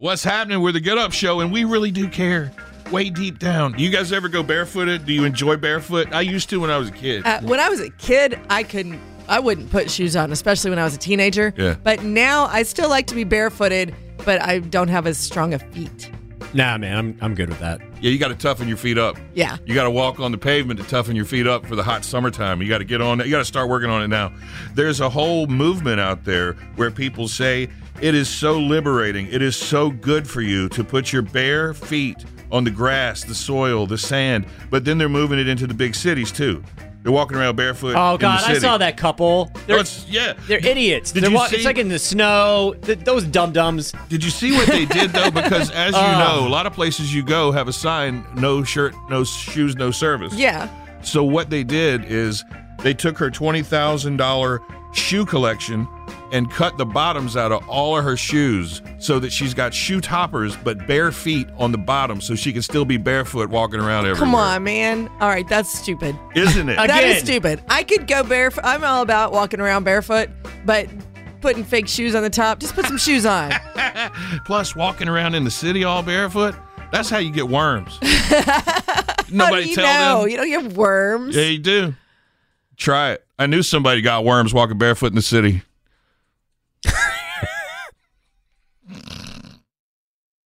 What's happening? We're the Get Up Show, and we really do care. Way deep down. Do you guys ever go barefooted? Do you enjoy barefoot? I used to when I was a kid. Uh, when I was a kid, I couldn't. I wouldn't put shoes on, especially when I was a teenager. Yeah. But now I still like to be barefooted, but I don't have as strong of feet. Nah, man, I'm I'm good with that. Yeah, you got to toughen your feet up. Yeah. You got to walk on the pavement to toughen your feet up for the hot summertime. You got to get on it. You got to start working on it now. There's a whole movement out there where people say it is so liberating. It is so good for you to put your bare feet on the grass, the soil, the sand, but then they're moving it into the big cities too. They're walking around barefoot. Oh in God, the I saw that couple. They're, oh, it's, yeah. they're idiots. Did They're you wa- see- It's like in the snow. Th- those dum dums. Did you see what they did though? Because as you Oh. know, a lot of places you go have a sign: no shirt, no shoes, no service. Yeah. So what they did is they took her twenty thousand dollar shoe collection and cut the bottoms out of all of her shoes so that she's got shoe toppers but bare feet on the bottom so she can still be barefoot walking around everywhere. Come on, man. All right, that's stupid. Isn't it? That is stupid. I could go barefoot. I'm all about walking around barefoot, but putting fake shoes on the top, just put some shoes on. Plus walking around in the city all barefoot, that's how you get worms. How Nobody do you tell know? them. You don't get worms. Yeah, you do. Try it. I knew somebody got worms walking barefoot in the city.